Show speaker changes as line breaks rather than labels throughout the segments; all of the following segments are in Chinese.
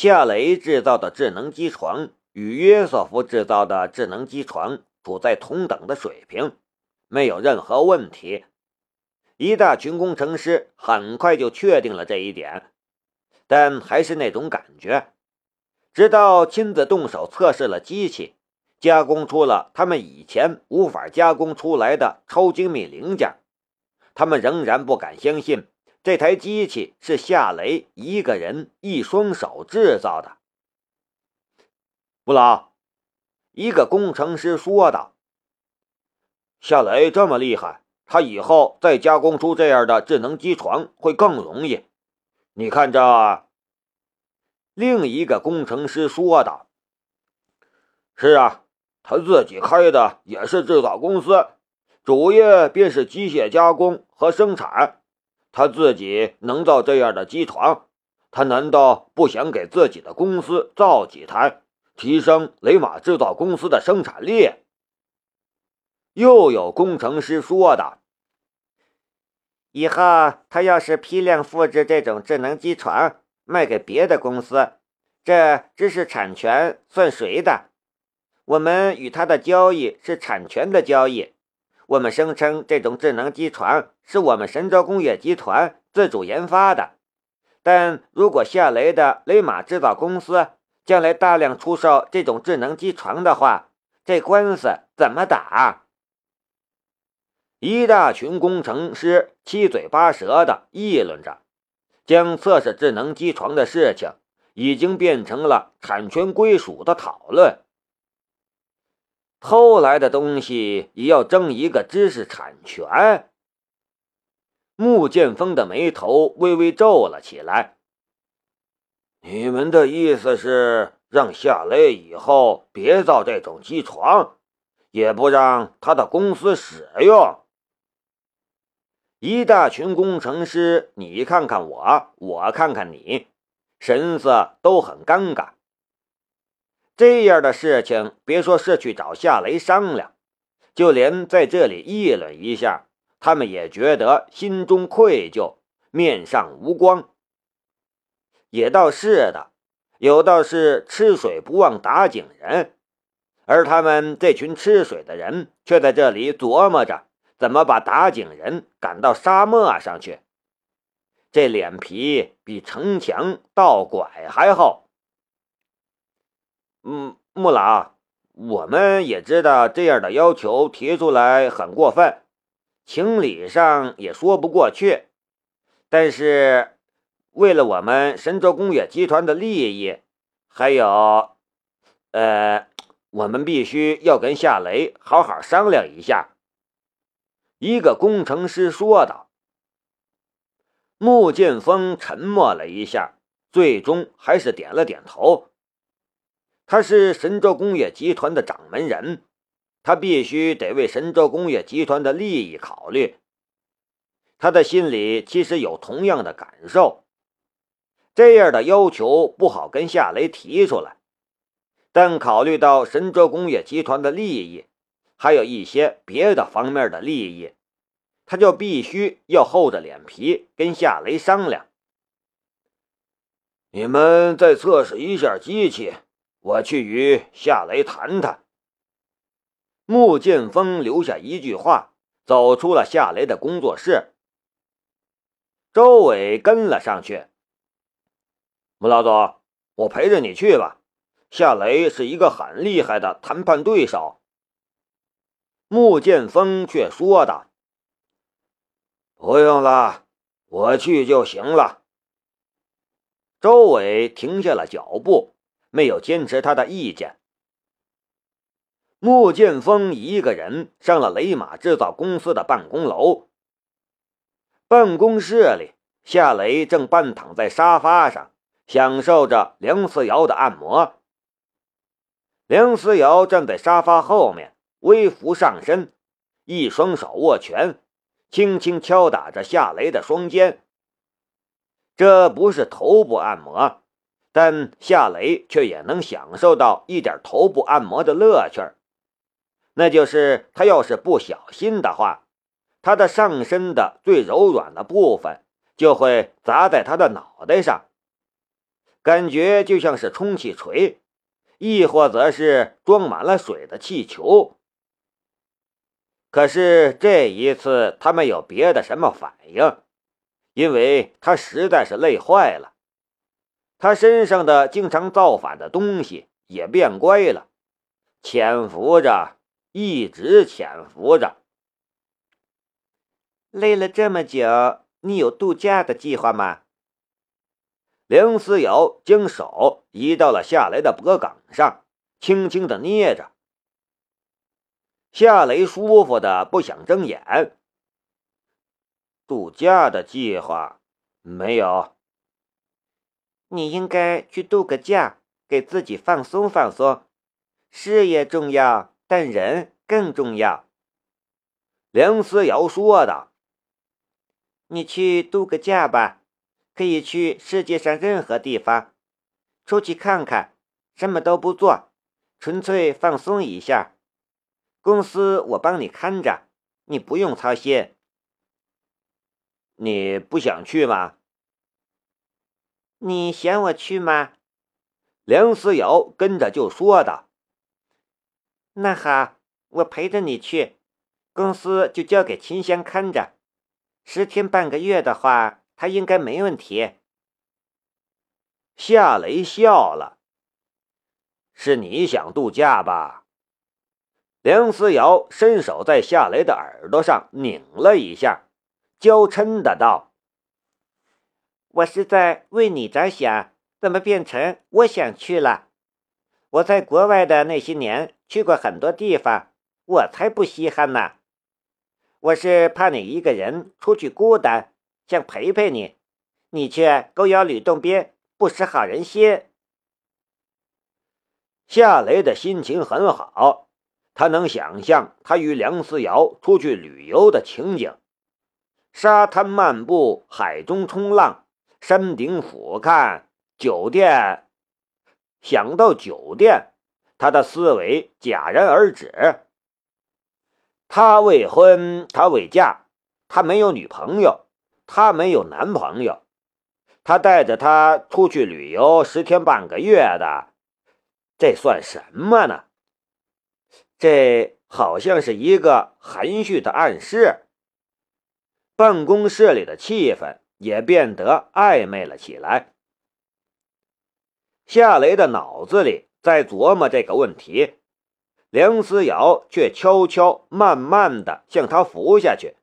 夏雷制造的智能机床与约瑟夫制造的智能机床处在同等的水平，没有任何问题。一大群工程师很快就确定了这一点，但还是那种感觉。直到亲自动手测试了机器，加工出了他们以前无法加工出来的超精密零件，他们仍然不敢相信。这台机器是夏雷一个人一双手制造的。
不老，一个工程师说道：“夏雷这么厉害，他以后再加工出这样的智能机床会更容易。你看这。”
另一个工程师说道：“
是啊，他自己开的也是制造公司，主业便是机械加工和生产。”他自己能造这样的机床，他难道不想给自己的公司造几台，提升雷马制造公司的生产力？
又有工程师说的：“
以后他要是批量复制这种智能机床，卖给别的公司，这知识产权算谁的？我们与他的交易是产权的交易。”我们声称这种智能机床是我们神州工业集团自主研发的，但如果夏雷的雷马制造公司将来大量出售这种智能机床的话，这官司怎么打？
一大群工程师七嘴八舌的议论着，将测试智能机床的事情已经变成了产权归属的讨论。偷来的东西也要争一个知识产权。穆剑锋的眉头微微皱了起来。
你们的意思是让夏雷以后别造这种机床，也不让他的公司使用？
一大群工程师，你看看我，我看看你，神色都很尴尬。这样的事情，别说是去找夏雷商量，就连在这里议论一下，他们也觉得心中愧疚，面上无光。也倒是的，有道是吃水不忘打井人，而他们这群吃水的人，却在这里琢磨着怎么把打井人赶到沙漠上去。这脸皮比城墙倒拐还厚。
嗯，穆老，我们也知道这样的要求提出来很过分，情理上也说不过去。但是，为了我们神州工业集团的利益，还有，呃，我们必须要跟夏雷好好商量一下。”
一个工程师说道。穆剑锋沉默了一下，最终还是点了点头。他是神州工业集团的掌门人，他必须得为神州工业集团的利益考虑。他的心里其实有同样的感受，这样的要求不好跟夏雷提出来，但考虑到神州工业集团的利益，还有一些别的方面的利益，他就必须要厚着脸皮跟夏雷商量。
你们再测试一下机器。我去与夏雷谈谈。
穆剑锋留下一句话，走出了夏雷的工作室。周伟跟了上去。
穆老总，我陪着你去吧。夏雷是一个很厉害的谈判对手。
穆剑锋却说道：“
不用了，我去就行了。”
周伟停下了脚步。没有坚持他的意见。穆剑锋一个人上了雷马制造公司的办公楼。办公室里，夏雷正半躺在沙发上，享受着梁思瑶的按摩。梁思瑶站在沙发后面，微俯上身，一双手握拳，轻轻敲打着夏雷的双肩。这不是头部按摩。但夏雷却也能享受到一点头部按摩的乐趣，那就是他要是不小心的话，他的上身的最柔软的部分就会砸在他的脑袋上。感觉就像是充气锤，亦或则是装满了水的气球。可是这一次，他没有别的什么反应，因为他实在是累坏了。他身上的经常造反的东西也变乖了，潜伏着，一直潜伏着。
累了这么久，你有度假的计划吗？
梁思瑶将手移到了夏雷的脖颈上，轻轻的捏着。夏雷舒服的不想睁眼。度假的计划没有。
你应该去度个假，给自己放松放松。事业重要，但人更重要。
梁思瑶说道：“
你去度个假吧，可以去世界上任何地方，出去看看，什么都不做，纯粹放松一下。”公司我帮你看着，你不用操心。
你不想去吗？
你嫌我去吗？
梁思瑶跟着就说道：“
那好，我陪着你去。公司就交给秦香看着，十天半个月的话，他应该没问题。”
夏雷笑了：“是你想度假吧？”梁思瑶伸手在夏雷的耳朵上拧了一下，娇嗔的道：“
我是在为你着想，怎么变成我想去了？我在国外的那些年去过很多地方，我才不稀罕呢。我是怕你一个人出去孤单，想陪陪你，你却狗咬吕洞宾，不识好人心。”
夏雷的心情很好。他能想象他与梁思瑶出去旅游的情景：沙滩漫步，海中冲浪，山顶俯瞰，酒店。想到酒店，他的思维戛然而止。他未婚，他未嫁，他没有女朋友，他没有男朋友。他带着他出去旅游十天半个月的，这算什么呢？这好像是一个含蓄的暗示。办公室里的气氛也变得暧昧了起来。夏雷的脑子里在琢磨这个问题，梁思瑶却悄悄、慢慢的向他伏下去。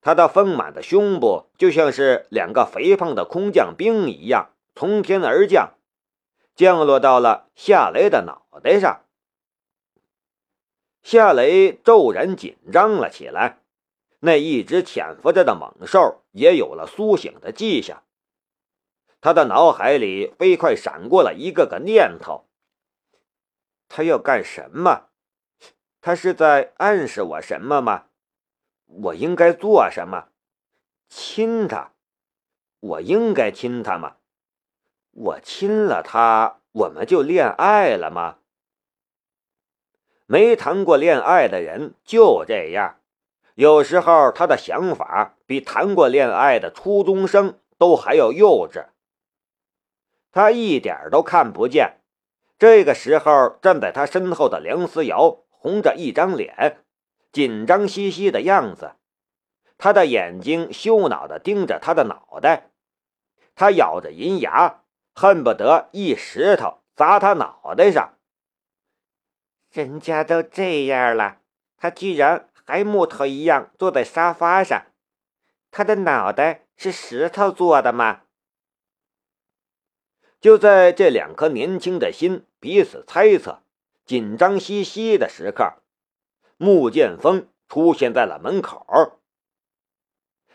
他的丰满的胸部就像是两个肥胖的空降兵一样从天而降，降落到了夏雷的脑袋上。夏雷骤然紧张了起来，那一直潜伏着的猛兽也有了苏醒的迹象。他的脑海里飞快闪过了一个个念头：他要干什么？他是在暗示我什么吗？我应该做什么？亲他？我应该亲他吗？我亲了他，我们就恋爱了吗？没谈过恋爱的人就这样，有时候他的想法比谈过恋爱的初中生都还要幼稚。他一点都看不见，这个时候站在他身后的梁思瑶红着一张脸，紧张兮兮的样子，他的眼睛羞恼地盯着他的脑袋，他咬着银牙，恨不得一石头砸他脑袋上。
人家都这样了，他居然还木头一样坐在沙发上。他的脑袋是石头做的吗？
就在这两颗年轻的心彼此猜测、紧张兮兮的时刻，穆剑锋出现在了门口。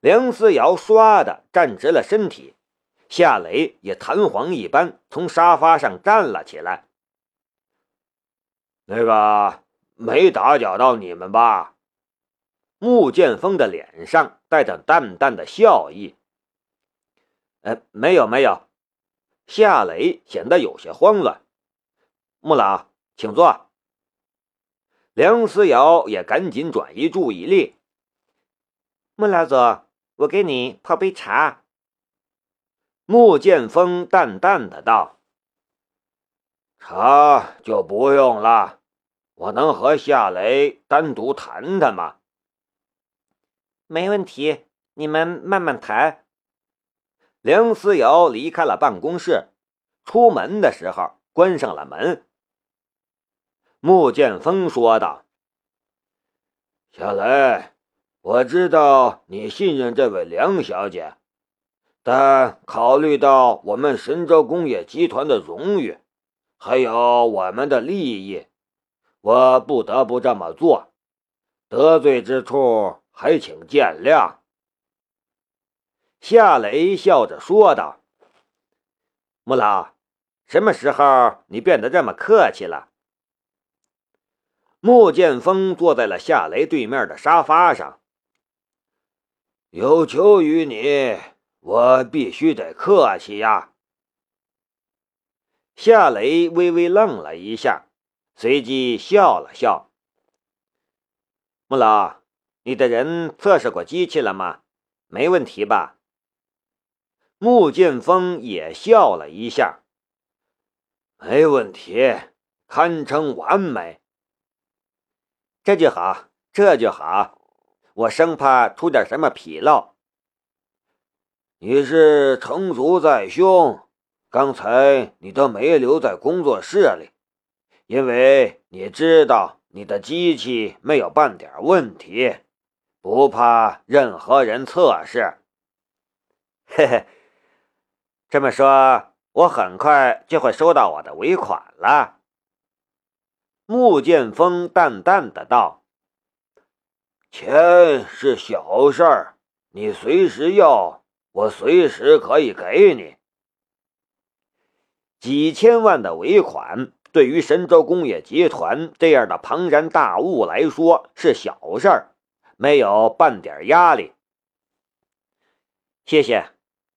梁思瑶唰的站直了身体，夏雷也弹簧一般从沙发上站了起来。那个没打搅到你们吧？穆剑锋的脸上带着淡淡的笑意。呃，没有没有。夏雷显得有些慌乱。穆老，请坐。梁思瑶也赶紧转移注意力。
穆老总，我给你泡杯茶。
穆剑锋淡淡的道：“
茶就不用了，我能和夏雷单独谈谈吗？”“
没问题，你们慢慢谈。”
梁思瑶离开了办公室，出门的时候关上了门。穆剑锋说道：“
小雷，我知道你信任这位梁小姐。”但考虑到我们神州工业集团的荣誉，还有我们的利益，我不得不这么做。得罪之处，还请见谅。”
夏雷笑着说道。“穆老，什么时候你变得这么客气了？”穆剑锋坐在了夏雷对面的沙发上。
“有求于你。”我必须得客气呀！
夏雷微微愣了一下，随即笑了笑。穆老，你的人测试过机器了吗？没问题吧？穆剑锋也笑了一下。
没问题，堪称完美。
这就好，这就好，我生怕出点什么纰漏。
你是成竹在胸，刚才你都没留在工作室里，因为你知道你的机器没有半点问题，不怕任何人测试。
嘿嘿，这么说，我很快就会收到我的尾款了。穆剑锋淡淡的道：“
钱是小事儿，你随时要。”我随时可以给你
几千万的尾款，对于神州工业集团这样的庞然大物来说是小事儿，没有半点压力。谢谢，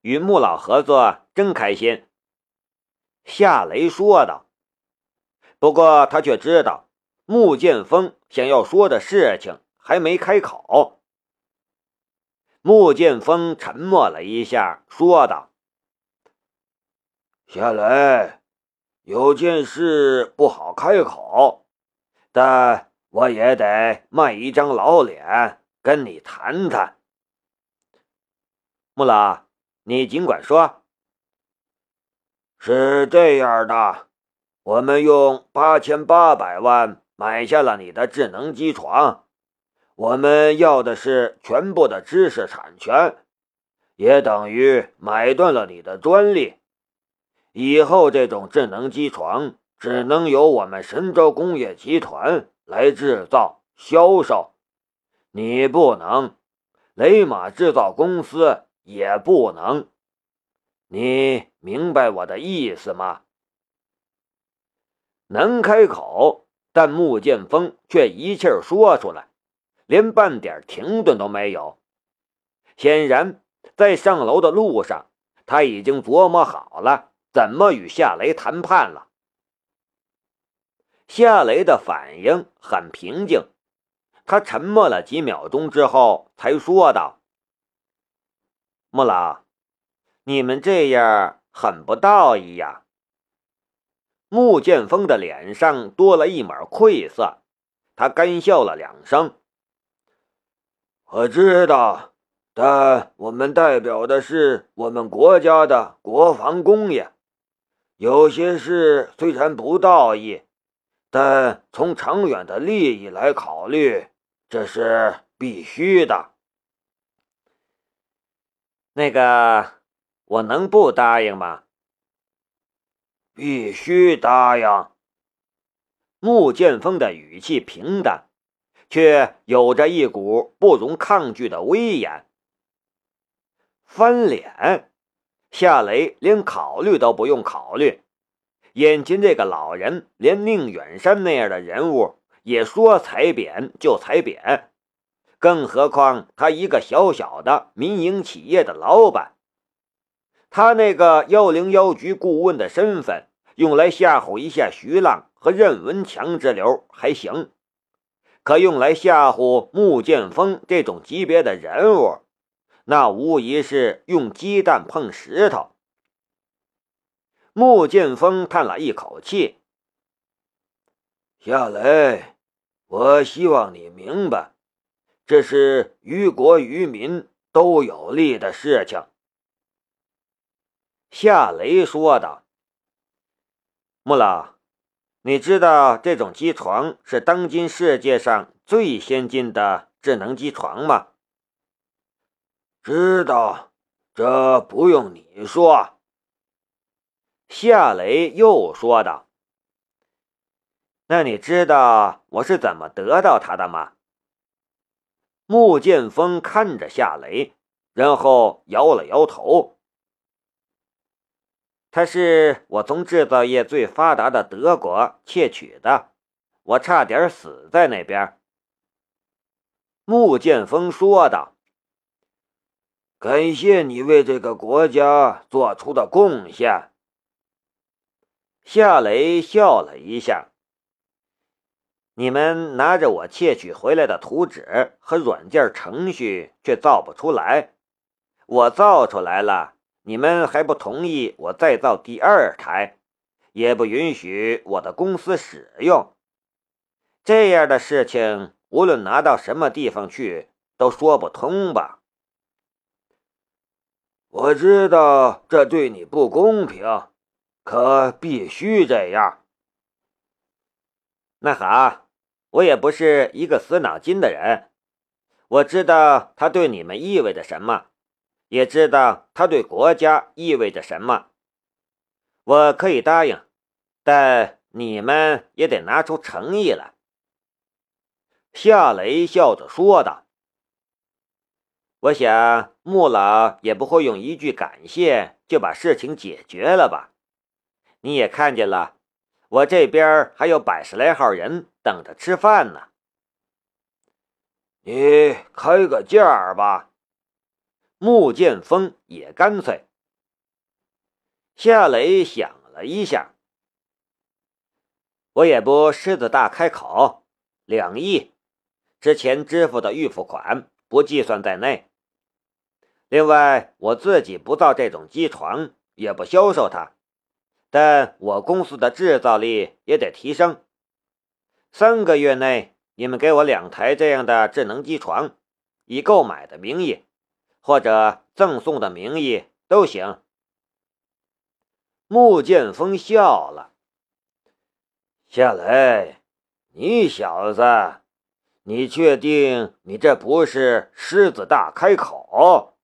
与穆老合作真开心。”夏雷说道。不过他却知道穆剑锋想要说的事情还没开口。穆剑锋沉默了一下，说道：“
夏雷，有件事不好开口，但我也得卖一张老脸跟你谈谈。”
穆老，你尽管说。
是这样的，我们用八千八百万买下了你的智能机床。我们要的是全部的知识产权，也等于买断了你的专利。以后这种智能机床只能由我们神州工业集团来制造、销售，你不能，雷马制造公司也不能。你明白我的意思吗？
能开口，但穆剑锋却一气儿说出来。连半点停顿都没有。显然，在上楼的路上，他已经琢磨好了怎么与夏雷谈判了。夏雷的反应很平静，他沉默了几秒钟之后，才说道：“穆老，你们这样很不道义呀。”穆剑锋的脸上多了一抹愧色，他干笑了两声。
我知道，但我们代表的是我们国家的国防工业。有些事虽然不道义，但从长远的利益来考虑，这是必须的。
那个，我能不答应吗？
必须答应。
穆剑锋的语气平淡。却有着一股不容抗拒的威严。翻脸，夏雷连考虑都不用考虑，眼前这个老人连宁远山那样的人物也说踩扁就踩扁，更何况他一个小小的民营企业的老板，他那个幺零幺局顾问的身份，用来吓唬一下徐浪和任文强之流还行。可用来吓唬穆剑锋这种级别的人物，那无疑是用鸡蛋碰石头，穆剑锋叹了一口气：“
夏雷，我希望你明白，这是于国于民都有利的事情。”
夏雷说道：“穆老，你知道这种机床是当今世界上最先进的智能机床吗？”“
知道，这不用你说。”
夏雷又说道：“那你知道我是怎么得到它的吗？”穆剑锋看着夏雷，然后摇了摇头：“他是我从制造业最发达的德国窃取的，我差点死在那边。”穆剑锋说道：“
感谢你为这个国家做出的贡献。”
夏雷笑了一下：“你们拿着我窃取回来的图纸和软件程序，却造不出来。我造出来了，你们还不同意我再造第二台，也不允许我的公司使用。这样的事情，无论拿到什么地方去，都说不通吧？”
我知道这对你不公平。可必须这样。
那好，我也不是一个死脑筋的人。我知道它对你们意味着什么，也知道它对国家意味着什么。我可以答应，但你们也得拿出诚意来。”夏雷笑着说道。“我想穆老也不会用一句感谢就把事情解决了吧？”你也看见了，我这边还有百十来号人等着吃饭呢。
你开个价儿吧。
穆剑锋也干脆。夏雷想了一下，我也不狮子大开口，两亿，之前支付的预付款不计算在内。另外，我自己不造这种机床，也不销售它。但我公司的制造力也得提升。三个月内，你们给我两台这样的智能机床，以购买的名义，或者赠送的名义都行。
穆剑锋笑了：“夏雷，你小子，你确定你这不是狮子大开口？”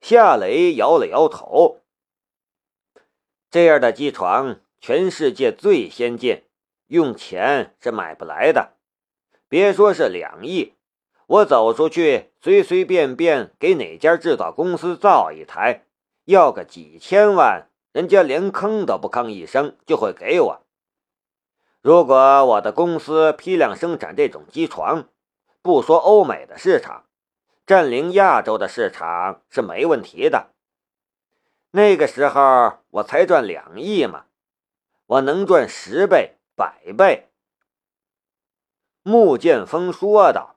夏雷摇了摇头。这样的机床，全世界最先进，用钱是买不来的。别说是两亿，我走出去随随便便给哪家制造公司造一台，要个几千万，人家连吭都不吭一声就会给我。如果我的公司批量生产这种机床，不说欧美的市场，占领亚洲的市场是没问题的。那个时候我才赚两亿嘛，我能赚十倍、百倍。”
穆剑锋说道。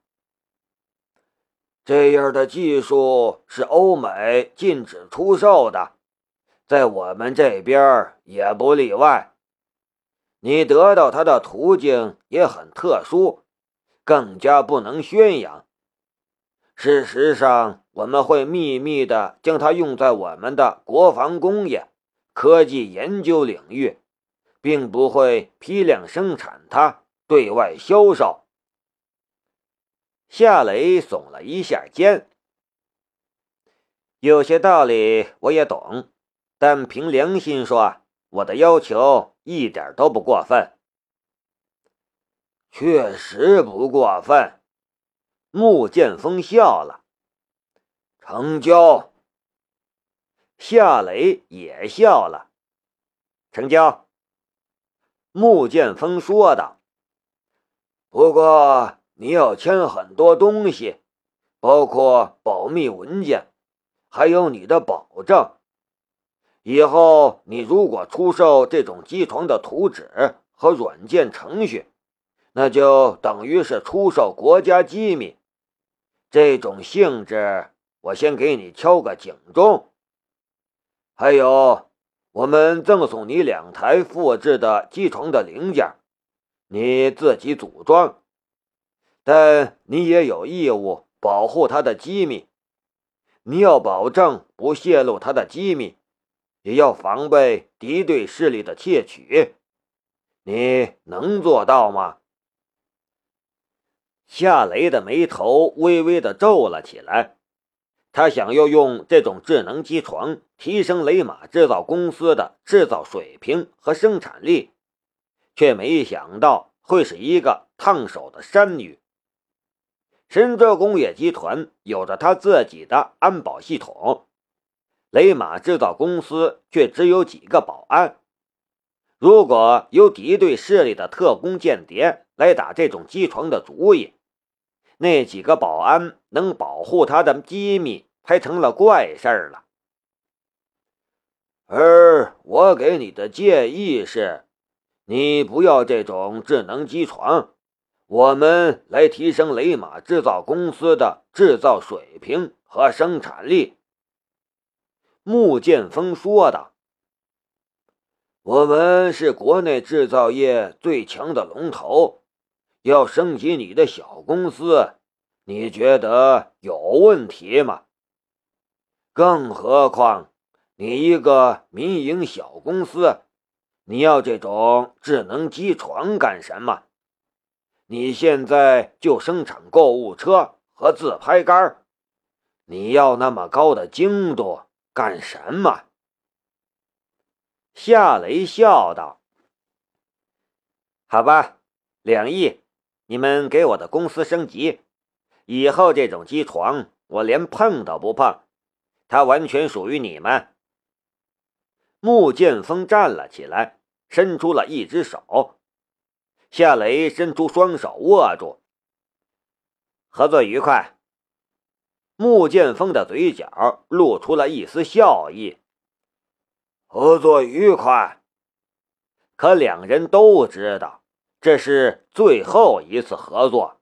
“这样的技术是欧美禁止出售的，在我们这边也不例外。你得到它的途径也很特殊，更加不能宣扬。事实上。”我们会秘密的将它用在我们的国防工业、科技研究领域，并不会批量生产它对外销售。
夏雷耸了一下肩，有些道理我也懂，但凭良心说，我的要求一点都不过分。
确实不过分，
穆剑锋笑了。
成交。
夏雷也笑了。成交。穆剑锋说道：“
不过你要签很多东西，包括保密文件，还有你的保证。以后你如果出售这种机床的图纸和软件程序，那就等于是出售国家机密。这种性质。”我先给你敲个警钟。还有，我们赠送你两台复制的机床的零件，你自己组装，但你也有义务保护它的机密。你要保证不泄露它的机密，也要防备敌对势力的窃取。你能做到吗？
夏雷的眉头微微的皱了起来。他想要用这种智能机床提升雷马制造公司的制造水平和生产力，却没想到会是一个烫手的山芋。神州工业集团有着他自己的安保系统，雷马制造公司却只有几个保安。如果有敌对势力的特工间谍来打这种机床的主意，那几个保安能保护他的机密，还成了怪事儿了。
而我给你的建议是，你不要这种智能机床，我们来提升雷马制造公司的制造水平和生产力。”
穆剑锋说道，“
我们是国内制造业最强的龙头。”要升级你的小公司，你觉得有问题吗？更何况你一个民营小公司，你要这种智能机床干什么？你现在就生产购物车和自拍杆，你要那么高的精度干什么？
夏雷笑道：“好吧，两亿。”你们给我的公司升级，以后这种机床我连碰都不碰，它完全属于你们。穆剑锋站了起来，伸出了一只手，夏雷伸出双手握住。合作愉快。穆剑锋的嘴角露出了一丝笑意。
合作愉快。
可两人都知道。这是最后一次合作。